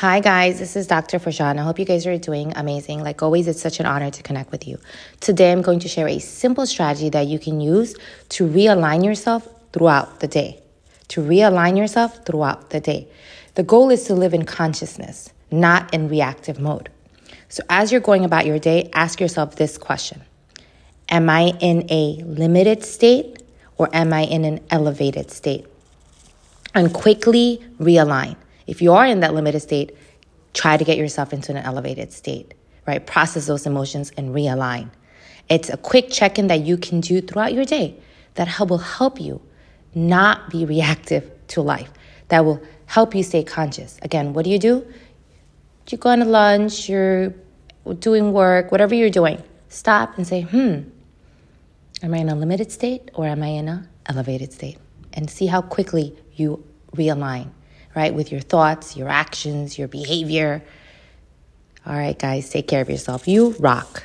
Hi, guys, this is Dr. Fashan. I hope you guys are doing amazing. Like always, it's such an honor to connect with you. Today, I'm going to share a simple strategy that you can use to realign yourself throughout the day. To realign yourself throughout the day. The goal is to live in consciousness, not in reactive mode. So, as you're going about your day, ask yourself this question Am I in a limited state or am I in an elevated state? And quickly realign. If you are in that limited state, try to get yourself into an elevated state, right? Process those emotions and realign. It's a quick check in that you can do throughout your day that will help you not be reactive to life, that will help you stay conscious. Again, what do you do? You go on a lunch, you're doing work, whatever you're doing, stop and say, hmm, am I in a limited state or am I in an elevated state? And see how quickly you realign right? With your thoughts, your actions, your behavior. All right, guys, take care of yourself. You rock.